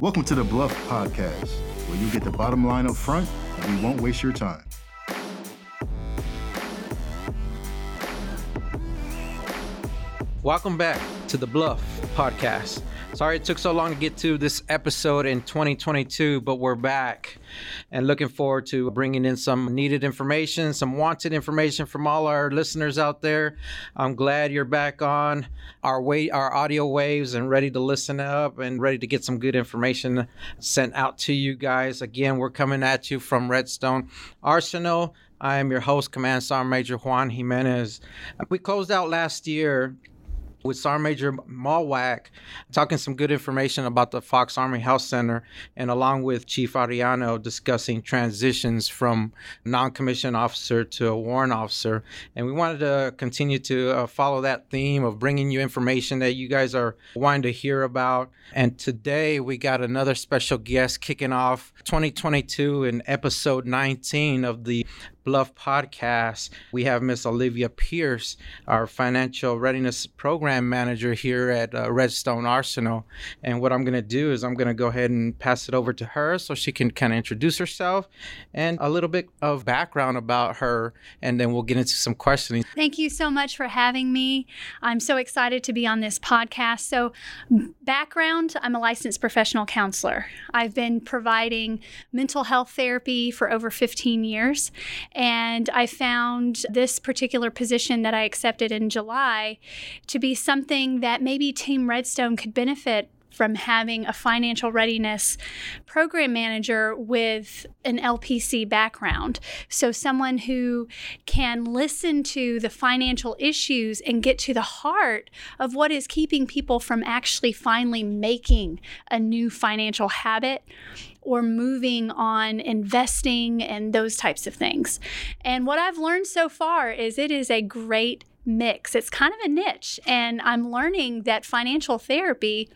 Welcome to the BLUF Podcast, where you get the bottom line up front and we won't waste your time. Welcome back to the BLUF Podcast. Sorry it took so long to get to this episode in 2022, but we're back and looking forward to bringing in some needed information, some wanted information from all our listeners out there. I'm glad you're back on our way, our audio waves, and ready to listen up and ready to get some good information sent out to you guys. Again, we're coming at you from Redstone Arsenal. I am your host, Command Sergeant Major Juan Jimenez. We closed out last year with Sergeant Major Malwack, talking some good information about the Fox Army Health Center, and along with Chief Ariano discussing transitions from non-commissioned officer to a warrant officer. And we wanted to continue to uh, follow that theme of bringing you information that you guys are wanting to hear about. And today we got another special guest kicking off 2022 in episode 19 of the BLUF podcast. We have Miss Olivia Pierce, our financial readiness program manager here at uh, Redstone Arsenal. And what I'm going to do is I'm going to go ahead and pass it over to her so she can kind of introduce herself and a little bit of background about her. And then we'll get into some questioning. Thank you so much for having me. I'm so excited to be on this podcast. So, background I'm a licensed professional counselor. I've been providing mental health therapy for over 15 years and I found this particular position that I accepted in July to be something that maybe Team Redstone could benefit from having a financial readiness program manager with an LPC background. So, someone who can listen to the financial issues and get to the heart of what is keeping people from actually finally making a new financial habit or moving on investing and those types of things. And what I've learned so far is it is a great mix. It's kind of a niche, and I'm learning that financial therapy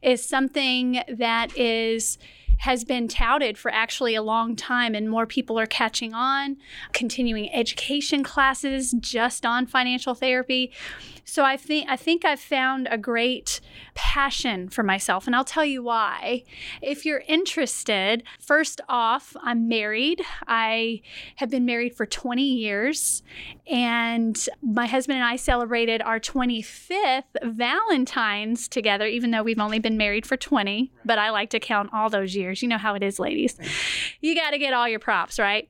is something that is has been touted for actually a long time, and more people are catching on. Continuing education classes just on financial therapy. So I think I think I've found a great passion for myself, and I'll tell you why. If you're interested, first off, I'm married. I have been married for 20 years, and my husband and I celebrated our 25th Valentine's together, even though we've only been married for 20. But I like to count all those years. You know how it is, ladies. You got to get all your props, right?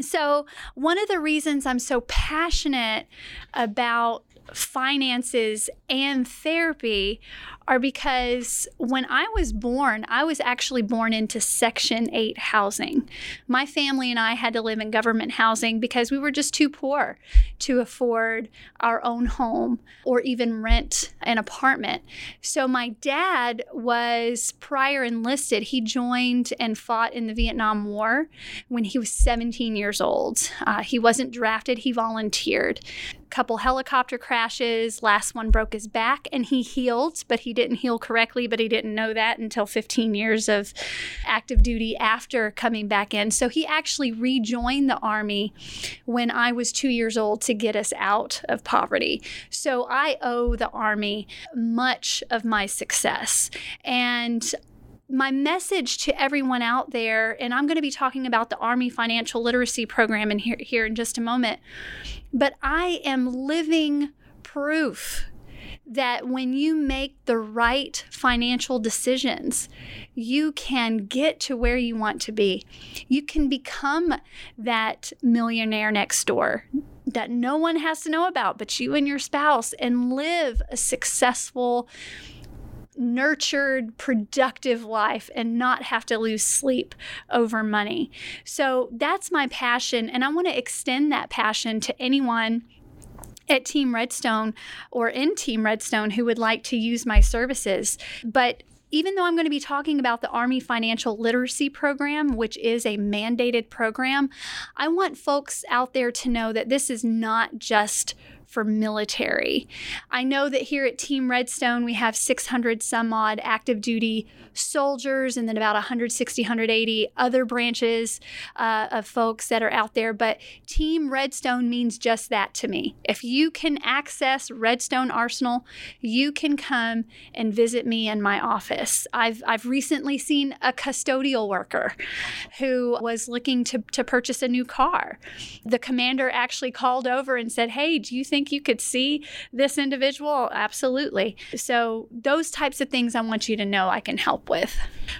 So, one of the reasons I'm so passionate about finances and therapy are because when I was born, I was actually born into Section 8 housing. My family and I had to live in government housing because we were just too poor to afford our own home or even rent an apartment. So my dad was prior enlisted. He joined and fought in the Vietnam War when he was 17 years old. Uh, he wasn't drafted, he volunteered A couple helicopter crashes. Last one broke his back and he healed, but he didn't heal correctly, but he didn't know that until 15 years of active duty after coming back in. So he actually rejoined the Army when I was two years old to get us out of poverty. So I owe the Army much of my success. And my message to everyone out there, and I'm going to be talking about the Army Financial Literacy Program in here, here in just a moment, but I am living proof that when you make the right financial decisions, you can get to where you want to be. You can become that millionaire next door that no one has to know about but you and your spouse and live a successful nurtured, productive life and not have to lose sleep over money. So that's my passion. And I want to extend that passion to anyone at Team Redstone or in Team Redstone who would like to use my services. But even though I'm going to be talking about the Army Financial Literacy Program, which is a mandated program, I want folks out there to know that this is not just for military. I know that here at Team Redstone, we have 600 some odd active duty soldiers and then about 160, 180 other branches uh, of folks that are out there. But Team Redstone means just that to me. If you can access Redstone Arsenal, you can come and visit me in my office. I've, I've recently seen a custodial worker who was looking to, to purchase a new car. The commander actually called over and said, Hey, do you think you could see this individual? Absolutely. So, those types of things I want you to know I can help with.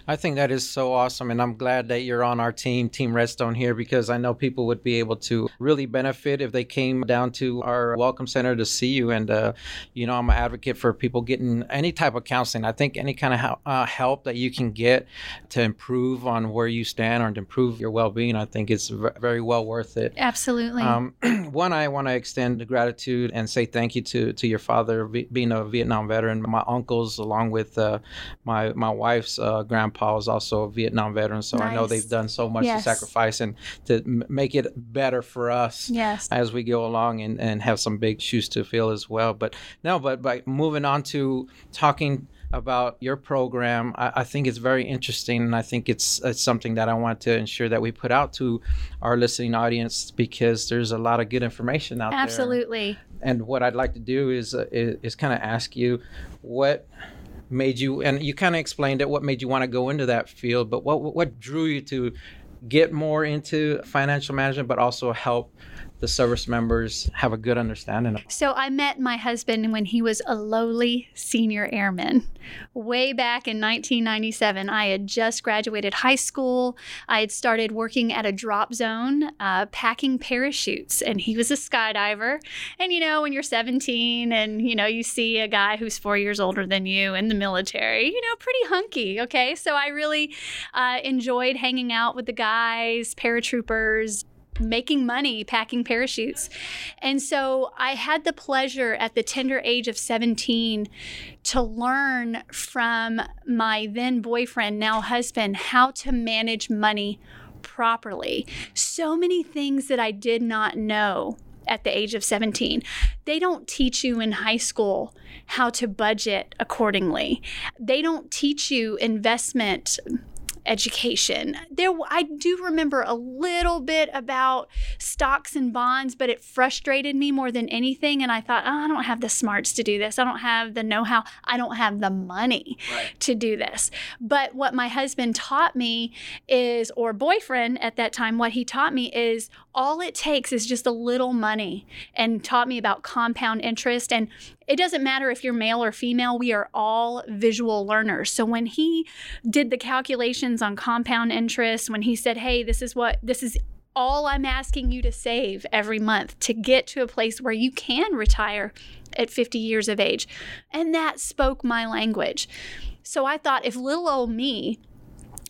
I think that is so awesome. And I'm glad that you're on our team, Team Redstone here, because I know people would be able to really benefit if they came down to our Welcome Center to see you. And, uh, you know, I'm an advocate for people getting any type of counseling. I think any kind of uh, help that you can get to improve on where you stand or to improve your well being, I think it's very well worth it. Absolutely. Um, one, I want to extend the gratitude and say thank you to, to your father, being a Vietnam veteran, my uncles, along with uh, my, my wife's uh, grandpa is also a Vietnam veteran, so nice. I know they've done so much yes. to sacrifice and to m- make it better for us yes. as we go along and, and have some big shoes to fill as well. But no, but by moving on to talking about your program. I, I, think it's very interesting, and I think it's, it's something that I want to ensure that we put out to our listening audience because there's a lot of good information out Absolutely. there. Absolutely. And what I'd like to do is uh, is, is kind of ask you what made you and you kind of explained it what made you want to go into that field but what what drew you to get more into financial management but also help the service members have a good understanding of. So I met my husband when he was a lowly senior airman. Way back in 1997, I had just graduated high school. I had started working at a drop zone, uh, packing parachutes, and he was a skydiver. And you know, when you're 17 and you know you see a guy who's four years older than you in the military, you know, pretty hunky. Okay, so I really uh, enjoyed hanging out with the guys, paratroopers making money packing parachutes. And so I had the pleasure at the tender age of 17 to learn from my then boyfriend, now husband, how to manage money properly. So many things that I did not know at the age of 17. They don't teach you in high school how to budget accordingly. They don't teach you investment education. There, I do remember a little bit about stocks and bonds, but it frustrated me more than anything. And I thought, oh, I don't have the smarts to do this. I don't have the know how. I don't have the money right. to do this. But what my husband taught me is, or boyfriend at that time, what he taught me is all it takes is just a little money and taught me about compound interest. And it doesn't matter if you're male or female, we are all visual learners. So when he did the calculations on compound interest, when he said, hey, this is what, this is all I'm asking you to save every month to get to a place where you can retire at 50 years of age. And that spoke my language. So I thought if little old me,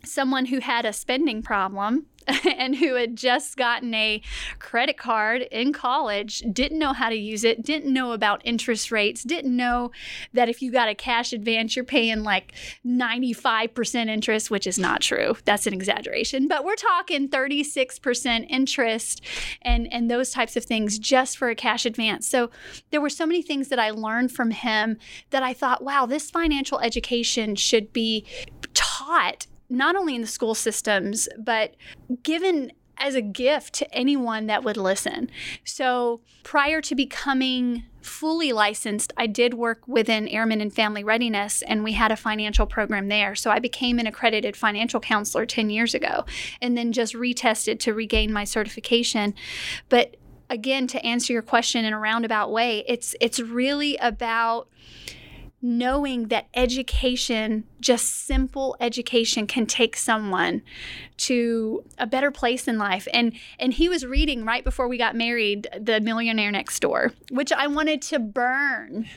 someone who had a spending problem, and who had just gotten a credit card in college, didn't know how to use it, didn't know about interest rates, didn't know that if you got a cash advance, you're paying like 95% interest, which is not true. That's an exaggeration. But we're talking 36% interest and, and those types of things just for a cash advance. So there were so many things that I learned from him that I thought, wow, this financial education should be taught not only in the school systems, but given as a gift to anyone that would listen. So prior to becoming fully licensed, I did work within Airmen and Family Readiness, and we had a financial program there. So I became an accredited financial counselor 10 years ago and then just retested to regain my certification. But again, to answer your question in a roundabout way, it's it's really about knowing that education, just simple education, can take someone to a better place in life. And and he was reading right before we got married, The Millionaire Next Door, which I wanted to burn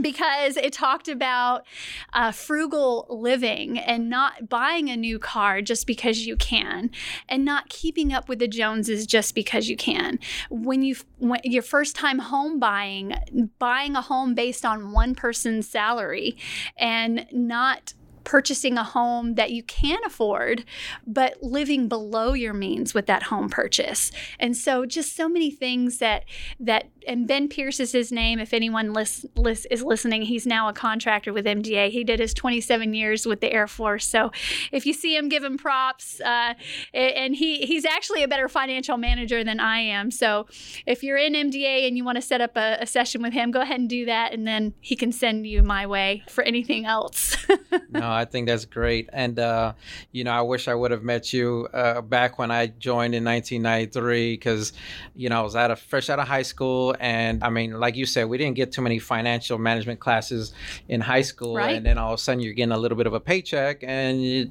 because it talked about uh, frugal living and not buying a new car just because you can and not keeping up with the joneses just because you can. When you when your first time home buying buying a home based on one person's salary and not purchasing a home that you can afford, but living below your means with that home purchase. And so just so many things that that and Ben Pierce is his name. If anyone list, list, is listening, he's now a contractor with MDA. He did his 27 years with the Air Force. So if you see him, give him props. Uh, and he he's actually a better financial manager than I am. So if you're in MDA and you want to set up a, a session with him, go ahead and do that, and then he can send you my way for anything else. no, I think that's great. And, uh, you know, I wish I would have met you uh, back when I joined in 1993 because, you know, I was out of fresh out of high school. And I mean, like you said, we didn't get too many financial management classes in high school. Right. And then all of a sudden you're getting a little bit of a paycheck and you,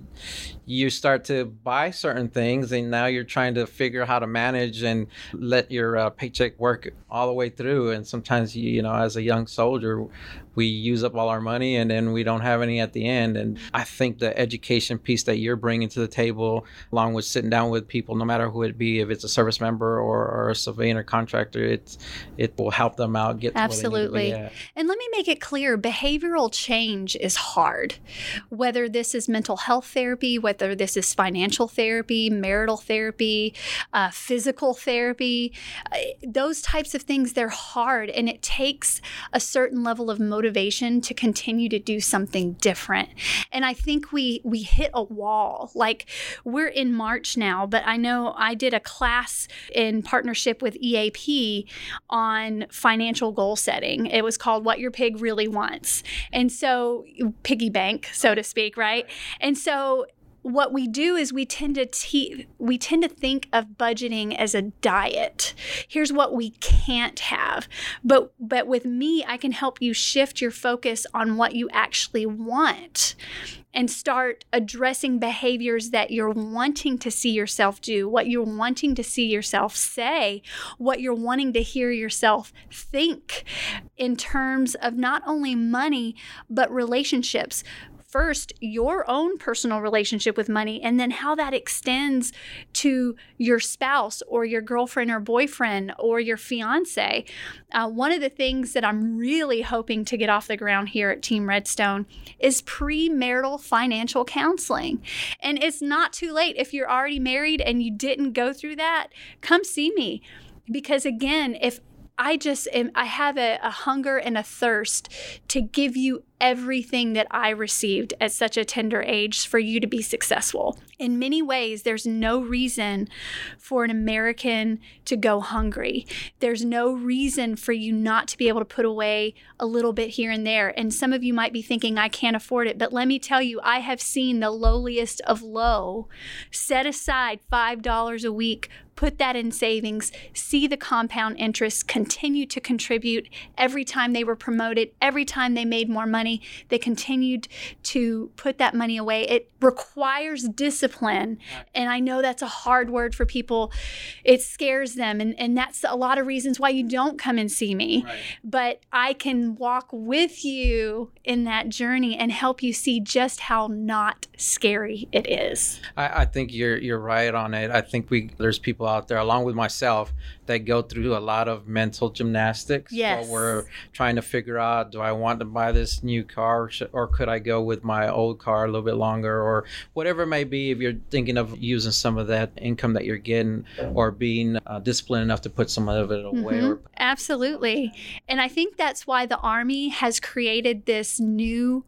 you start to buy certain things. And now you're trying to figure out how to manage and let your uh, paycheck work all the way through. And sometimes, you, you know, as a young soldier, we use up all our money and then we don't have any at the end. And I think the education piece that you're bringing to the table, along with sitting down with people, no matter who it be, if it's a service member or, or a civilian or contractor, it's it will help them out get absolutely. And let me make it clear: behavioral change is hard. Whether this is mental health therapy, whether this is financial therapy, marital therapy, uh, physical therapy, uh, those types of things, they're hard, and it takes a certain level of motivation motivation to continue to do something different. And I think we we hit a wall. Like we're in March now, but I know I did a class in partnership with EAP on financial goal setting. It was called What Your Pig Really Wants. And so piggy bank, so to speak, right? And so what we do is we tend to te- we tend to think of budgeting as a diet. Here's what we can't have. But but with me, I can help you shift your focus on what you actually want and start addressing behaviors that you're wanting to see yourself do, what you're wanting to see yourself say, what you're wanting to hear yourself think in terms of not only money, but relationships first your own personal relationship with money and then how that extends to your spouse or your girlfriend or boyfriend or your fiance. Uh, one of the things that I'm really hoping to get off the ground here at Team Redstone is premarital financial counseling. And it's not too late. If you're already married and you didn't go through that, come see me. Because again, if I just am, I have a, a hunger and a thirst to give you everything that I received at such a tender age for you to be successful. In many ways, there's no reason for an American to go hungry. There's no reason for you not to be able to put away a little bit here and there. And some of you might be thinking, I can't afford it. But let me tell you, I have seen the lowliest of low set aside $5 a week put that in savings, see the compound interest continue to contribute every time they were promoted, every time they made more money, they continued to put that money away. It requires discipline. And I know that's a hard word for people. It scares them. And, and that's a lot of reasons why you don't come and see me. Right. But I can walk with you in that journey and help you see just how not scary it is. I, I think you're you're right on it. I think we there's people out there, along with myself, that go through a lot of mental gymnastics. Yes. So we're trying to figure out: Do I want to buy this new car, or could I go with my old car a little bit longer, or whatever it may be? If you're thinking of using some of that income that you're getting, or being uh, disciplined enough to put some of it away. Mm-hmm. Or- Absolutely, and I think that's why the Army has created this new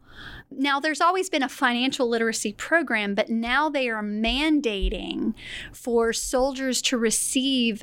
now, there's always been a financial literacy program, but now they are mandating for soldiers to receive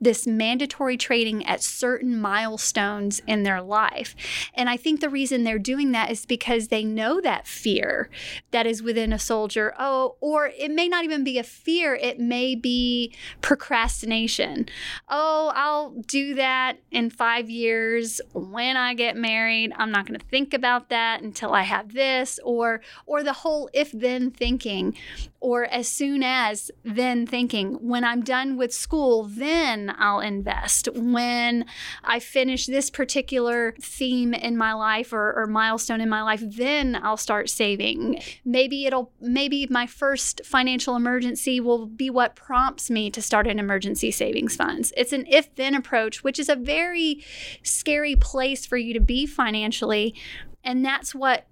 this mandatory trading at certain milestones in their life. And I think the reason they're doing that is because they know that fear that is within a soldier. Oh, or it may not even be a fear, it may be procrastination. Oh, I'll do that in five years when I get married. I'm not going to think about that until I have this, or or the whole if then thinking, or as soon as then thinking. When I'm done with school, then I'll invest. When I finish this particular theme in my life or, or milestone in my life, then I'll start saving. Maybe it'll, maybe my first financial emergency will be what prompts me to start an emergency savings funds. It's an if then approach, which is a very scary place for you to be financially. And that's what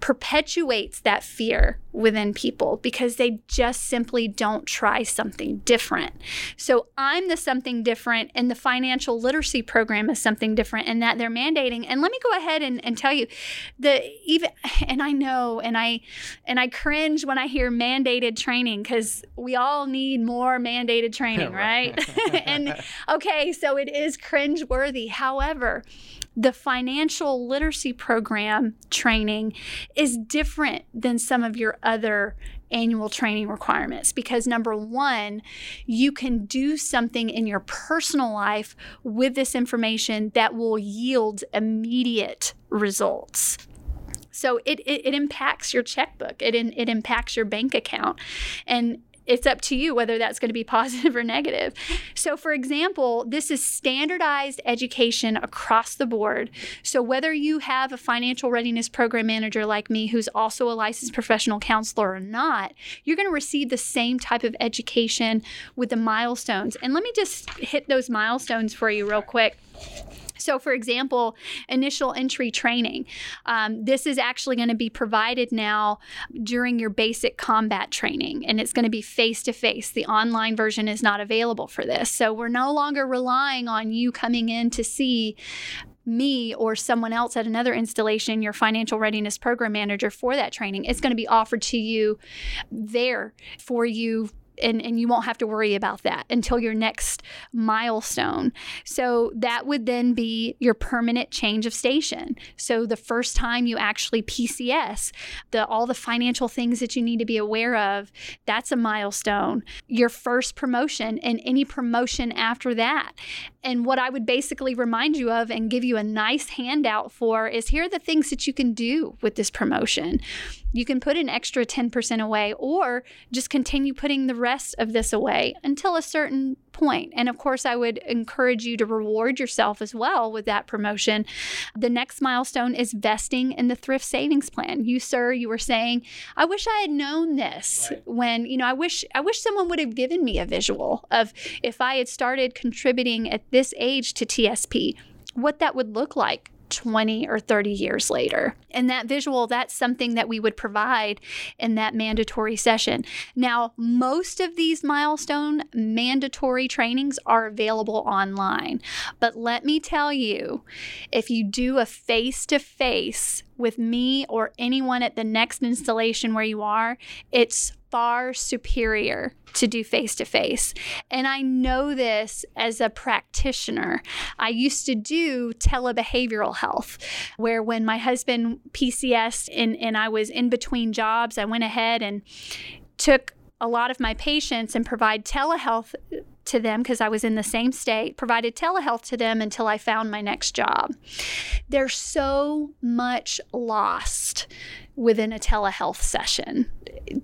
perpetuates that fear within people because they just simply don't try something different. So I'm the something different, and the financial literacy program is something different, and that they're mandating. And let me go ahead and, and tell you the even and I know and I and I cringe when I hear mandated training because we all need more mandated training, right? and okay, so it is cringe worthy. However, the financial literacy program training is different than some of your other annual training requirements because number one, you can do something in your personal life with this information that will yield immediate results. So it, it, it, impacts your checkbook. It, it impacts your bank account. And it's up to you whether that's going to be positive or negative. So, for example, this is standardized education across the board. So, whether you have a financial readiness program manager like me who's also a licensed professional counselor or not, you're going to receive the same type of education with the milestones. And let me just hit those milestones for you real quick. So, for example, initial entry training. Um, this is actually going to be provided now during your basic combat training, and it's going to be face to face. The online version is not available for this. So, we're no longer relying on you coming in to see me or someone else at another installation, your financial readiness program manager for that training. It's going to be offered to you there for you and, and you won't have to worry about that until your next milestone. So that would then be your permanent change of station. So the first time you actually PCS, the all the financial things that you need to be aware of, that's a milestone. Your first promotion and any promotion after that. And what I would basically remind you of and give you a nice handout for is here are the things that you can do with this promotion. You can put an extra 10% away or just continue putting the rest of this away until a certain point. And of course, I would encourage you to reward yourself as well with that promotion. The next milestone is vesting in the thrift savings plan. You, sir, you were saying, I wish I had known this right. when, you know, I wish I wish someone would have given me a visual of if I had started contributing at this age to TSP, what that would look like 20 or 30 years later. And that visual, that's something that we would provide in that mandatory session. Now, most of these milestone mandatory trainings are available online. But let me tell you, if you do a face to face with me or anyone at the next installation where you are, it's far superior to do face to face. And I know this as a practitioner. I used to do telebehavioral health, where when my husband PCS and, and I was in between jobs, I went ahead and took a lot of my patients and provide telehealth to them because I was in the same state, provided telehealth to them until I found my next job. There's so much lost within a telehealth session.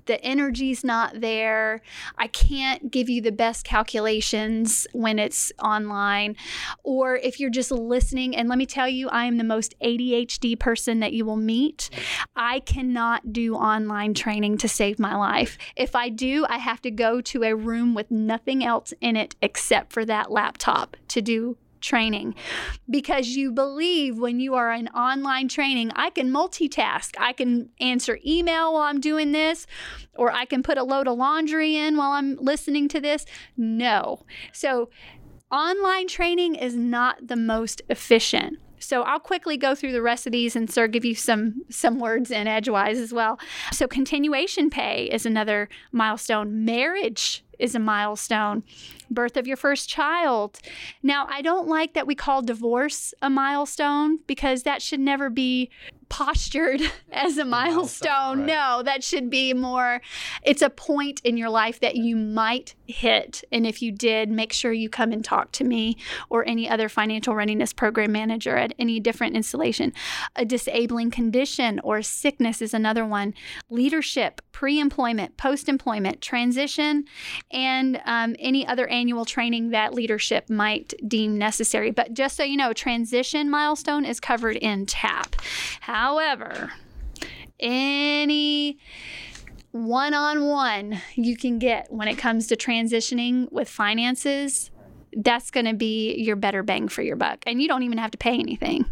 The energy's not there. I can't give you the best calculations when it's online. Or if you're just listening, and let me tell you, I am the most ADHD person that you will meet. I cannot do online training to save my life. If I do, I have to go to a room with nothing else in it except for that laptop to do training because you believe when you are in online training, I can multitask. I can answer email while I'm doing this, or I can put a load of laundry in while I'm listening to this. No. So, online training is not the most efficient. So I'll quickly go through the rest of these and of give you some some words in edgewise as well. So continuation pay is another milestone. Marriage is a milestone. Birth of your first child. Now, I don't like that we call divorce a milestone because that should never be postured as a milestone. Right. No, that should be more, it's a point in your life that you might hit. And if you did, make sure you come and talk to me or any other financial readiness program manager at any different installation. A disabling condition or sickness is another one. Leadership, pre employment, post employment, transition, and um, any other annual training that leadership might deem necessary. But just so you know, transition milestone is covered in TAP. However, any one on one you can get when it comes to transitioning with finances, that's going to be your better bang for your buck. And you don't even have to pay anything.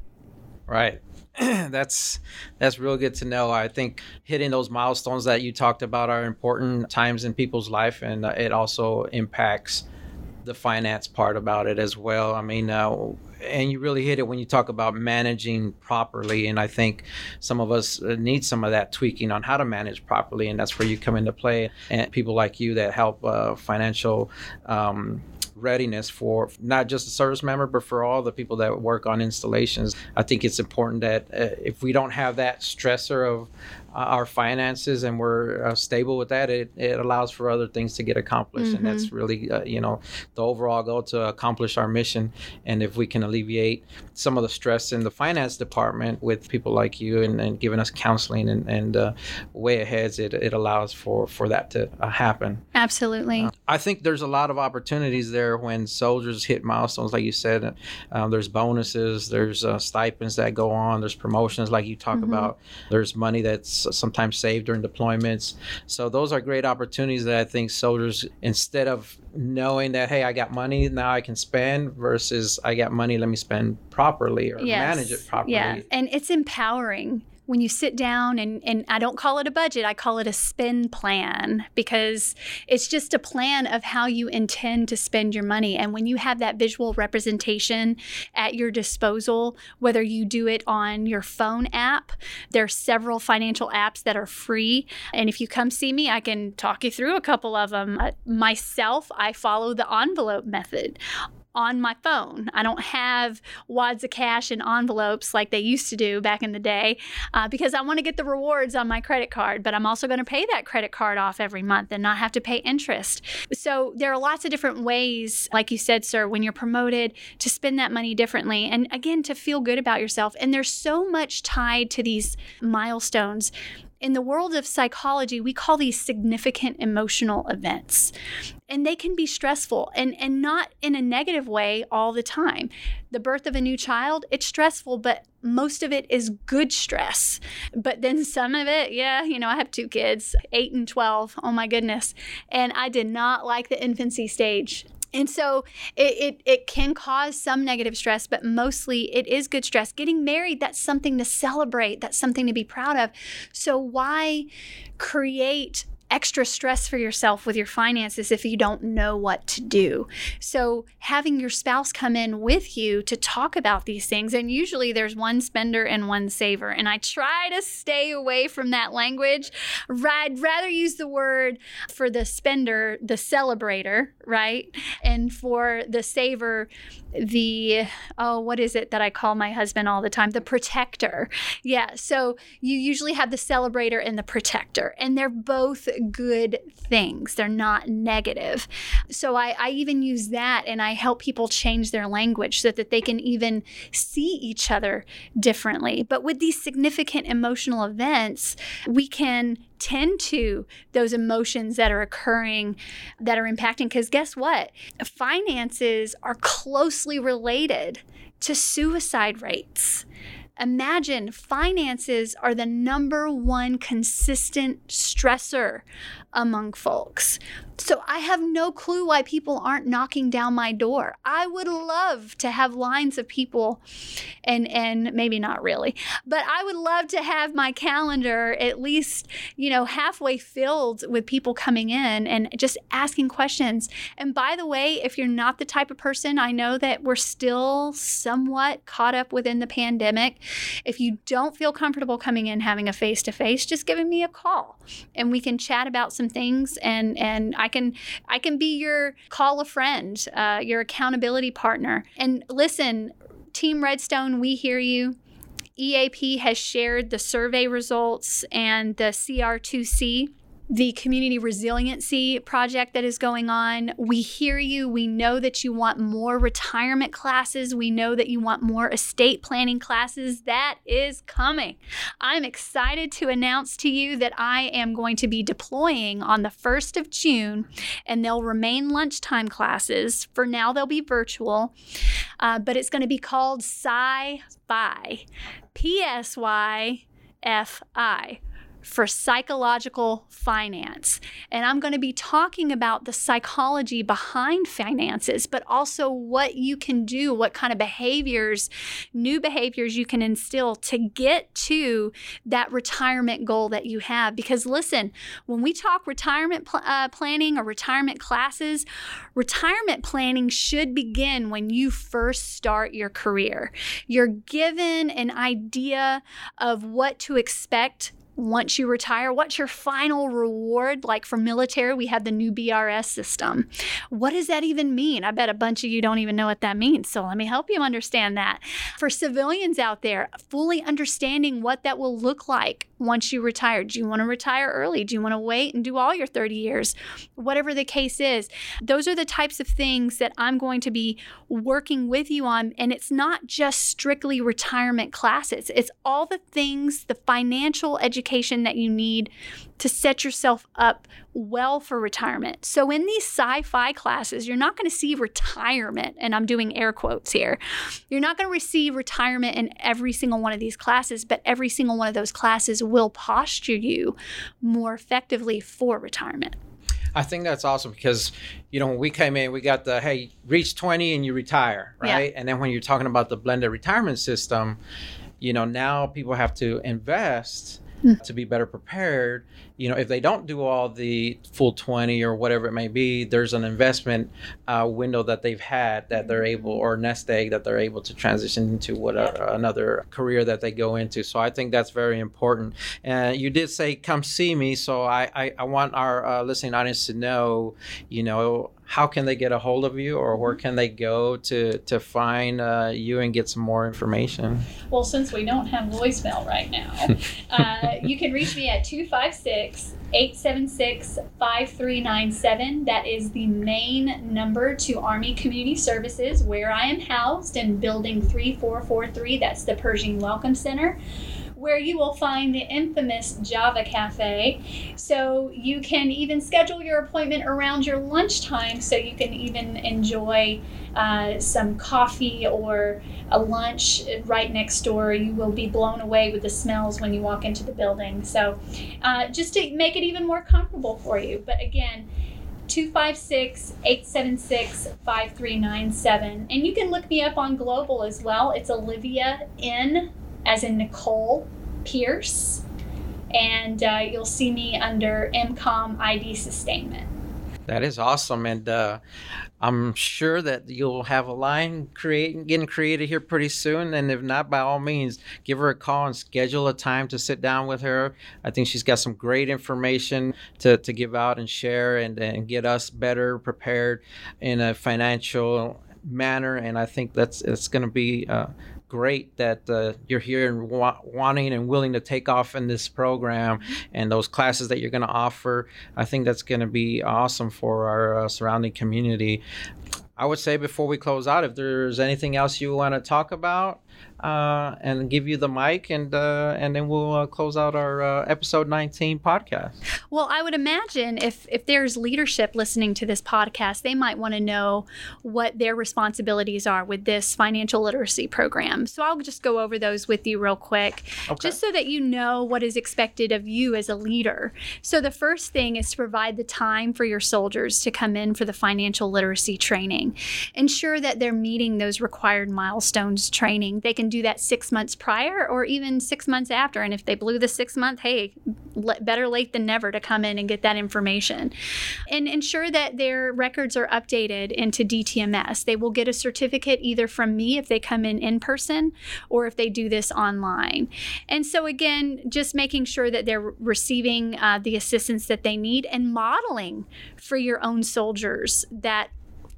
Right. that's that's real good to know. I think hitting those milestones that you talked about are important times in people's life, and uh, it also impacts the finance part about it as well. I mean, uh, and you really hit it when you talk about managing properly. And I think some of us uh, need some of that tweaking on how to manage properly, and that's where you come into play. And people like you that help uh, financial. Um, readiness for not just a service member, but for all the people that work on installations. I think it's important that uh, if we don't have that stressor of our finances and we're uh, stable with that, it, it allows for other things to get accomplished. Mm-hmm. And that's mm-hmm. really, uh, you know, the overall goal to accomplish our mission. And if we can alleviate some of the stress in the finance department with people like you and, and giving us counseling and, and uh, way ahead, it, it allows for, for that to uh, happen. Absolutely. Uh, I think there's a lot of opportunities there when soldiers hit milestones, like you said. there's bonuses, there's stipends that go on, there's promotions, like you talk mm-hmm. about, there's money that's sometimes saved during deployments. So those are great opportunities that I think soldiers, instead of knowing that hey, I got money now I can spend, versus I got money, let me spend properly or yes. manage it properly. Yeah, and it's empowering when you sit down and, and I don't call it a budget, I call it a spend plan because it's just a plan of how you intend to spend your money. And when you have that visual representation at your disposal, whether you do it on your phone app, there are several financial apps that are free. And if you come see me, I can talk you through a couple of them. Uh, myself, I follow the envelope method on my phone. I don't have wads of cash in envelopes like they used to do back in the day uh, because I want to get the rewards on my credit card, but I'm also going to pay that credit card off every month and not have to pay interest. So there are lots of different ways, like you said, sir, when you're promoted to spend that money differently and again to feel good about yourself. And there's so much tied to these milestones in the world of psychology, we call these significant emotional events. And they can be stressful and, and not in a negative way all the time. The birth of a new child, it's stressful, but most of it is good stress. But then some of it, yeah, you know, I have two kids, eight and 12. Oh my goodness. And I did not like the infancy stage and so it, it, it, can cause some negative stress, but mostly it is good stress. Getting married, that's something to celebrate, that's something to be proud of. So, why create extra stress for yourself with your finances if you don't know what to do. So, having your spouse come in with you to talk about these things, and usually there's one spender and one saver. And I try to stay away from that language. I'd rather use the word for the spender, the celebrator, right? And for the saver, the oh what is it that i call my husband all the time? The protector. Yeah so you usually have the celebrator and the protector and they're both good things. They're not negative. So i, I even use that and i help people change their language so that they can even see each other differently. But with these significant emotional events we can tend to those emotions that are occurring that are impacting. Because guess what? Finances are closely related to suicide rates. Imagine finances are the number one consistent stressor among folks. So I have no clue why people aren't knocking down my door. I would love to have lines of people and and maybe not really, but I would love to have my calendar at least, you know, halfway filled with people coming in and just asking questions. And by the way, if you're not the type of person, I know that we're still somewhat caught up within the pandemic. If you don't feel comfortable coming in having a face to face, just giving me a call and we can chat about some things and and I can I can be your call a friend, uh, your accountability partner. And listen, Team Redstone, we hear you. EAP has shared the survey results and the CR2C the community resiliency project that is going on. We hear you. We know that you want more retirement classes. We know that you want more estate planning classes. That is coming. I'm excited to announce to you that I am going to be deploying on the 1st of June, and they'll remain lunchtime classes. For now, they'll be virtual, uh, but it's going to be called Sci Fi. P S Y F I for psychological finance. And I'm going to be talking about the psychology behind finances, but also what you can do, what kind of behaviors, new behaviors you can instill to get to that retirement goal that you have. Because listen, when we talk retirement pl- uh, planning or retirement classes, retirement planning should begin when you first start your career. You're given an idea of what to expect once you retire, what's your final reward? Like for military, we have the new BRS system. What does that even mean? I bet a bunch of you don't even know what that means. So let me help you understand that. For civilians out there, fully understanding what that will look like once you retire. Do you want to retire early? Do you want to wait and do all your 30 years? Whatever the case is, those are the types of things that I'm going to be working with you on. And it's not just strictly retirement classes, it's all the things, the financial education that you need to set yourself up well for retirement. So, in these sci fi classes, you're not going to see retirement, and I'm doing air quotes here. You're not going to receive retirement in every single one of these classes, but every single one of those classes will posture you more effectively for retirement. I think that's awesome because, you know, when we came in, we got the hey, reach 20 and you retire, right? Yeah. And then when you're talking about the blended retirement system, you know, now people have to invest Hmm. to be better prepared. You know, if they don't do all the full 20 or whatever it may be, there's an investment uh, window that they've had that they're able, or nest egg that they're able to transition into what a, another career that they go into. So I think that's very important. And you did say, come see me. So I, I, I want our uh, listening audience to know, you know, how can they get a hold of you or where can they go to to find uh, you and get some more information? Well since we don't have voicemail right now uh, you can reach me at 256 876 5397 that is the main number to army community services where i am housed in building 3443 that's the pershing welcome center where you will find the infamous Java Cafe. So you can even schedule your appointment around your lunchtime so you can even enjoy uh, some coffee or a lunch right next door. You will be blown away with the smells when you walk into the building. So uh, just to make it even more comfortable for you. But again, 256 876 5397. And you can look me up on Global as well. It's Olivia N as in Nicole Pierce, and uh, you'll see me under MCOM ID sustainment. That is awesome, and uh, I'm sure that you'll have a line getting created here pretty soon. And if not, by all means, give her a call and schedule a time to sit down with her. I think she's got some great information to, to give out and share, and, and get us better prepared in a financial manner. And I think that's it's going to be. Uh, great that uh, you're here and wa- wanting and willing to take off in this program and those classes that you're going to offer. I think that's going to be awesome for our uh, surrounding community. I would say before we close out, if there's anything else you want to talk about, uh, and give you the mic, and uh, and then we'll uh, close out our uh, episode 19 podcast. Well, I would imagine if if there's leadership listening to this podcast, they might want to know what their responsibilities are with this financial literacy program. So I'll just go over those with you real quick, okay. just so that you know what is expected of you as a leader. So the first thing is to provide the time for your soldiers to come in for the financial literacy training. Ensure that they're meeting those required milestones training. They can do that six months prior or even six months after. And if they blew the six month, hey, better late than never to come in and get that information. And ensure that their records are updated into DTMS. They will get a certificate either from me if they come in in person or if they do this online. And so, again, just making sure that they're receiving uh, the assistance that they need and modeling for your own soldiers that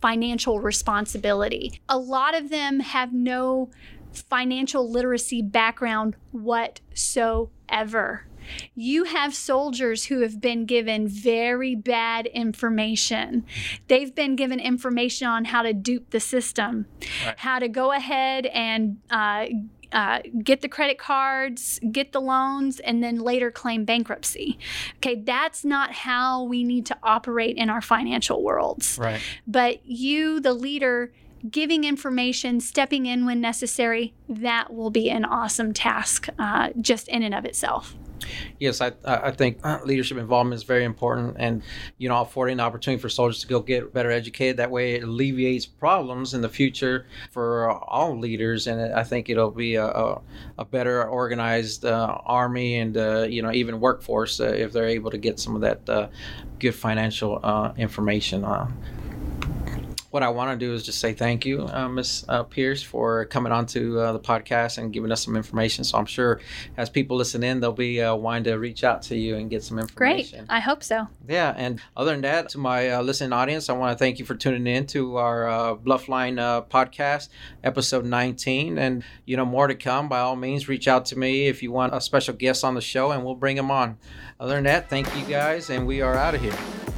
financial responsibility. A lot of them have no financial literacy background whatsoever. You have soldiers who have been given very bad information. They've been given information on how to dupe the system, right. how to go ahead and uh, uh, get the credit cards, get the loans, and then later claim bankruptcy. Okay, that's not how we need to operate in our financial worlds. Right. But you, the leader, giving information, stepping in when necessary, that will be an awesome task uh, just in and of itself. Yes, I, I think uh, leadership involvement is very important, and you know, affording the opportunity for soldiers to go get better educated. That way, it alleviates problems in the future for all leaders, and I think it'll be a, a, a better organized uh, army and uh, you know even workforce uh, if they're able to get some of that uh, good financial uh, information what I want to do is just say thank you, uh, Ms. Uh, Pierce, for coming on to uh, the podcast and giving us some information. So I'm sure as people listen in, they'll be uh, wanting to reach out to you and get some information. Great. I hope so. Yeah. And other than that, to my uh, listening audience, I want to thank you for tuning in to our uh, Bluffline podcast, episode 19. And, you know, more to come. By all means, reach out to me if you want a special guest on the show and we'll bring them on. Other than that, thank you guys, and we are out of here.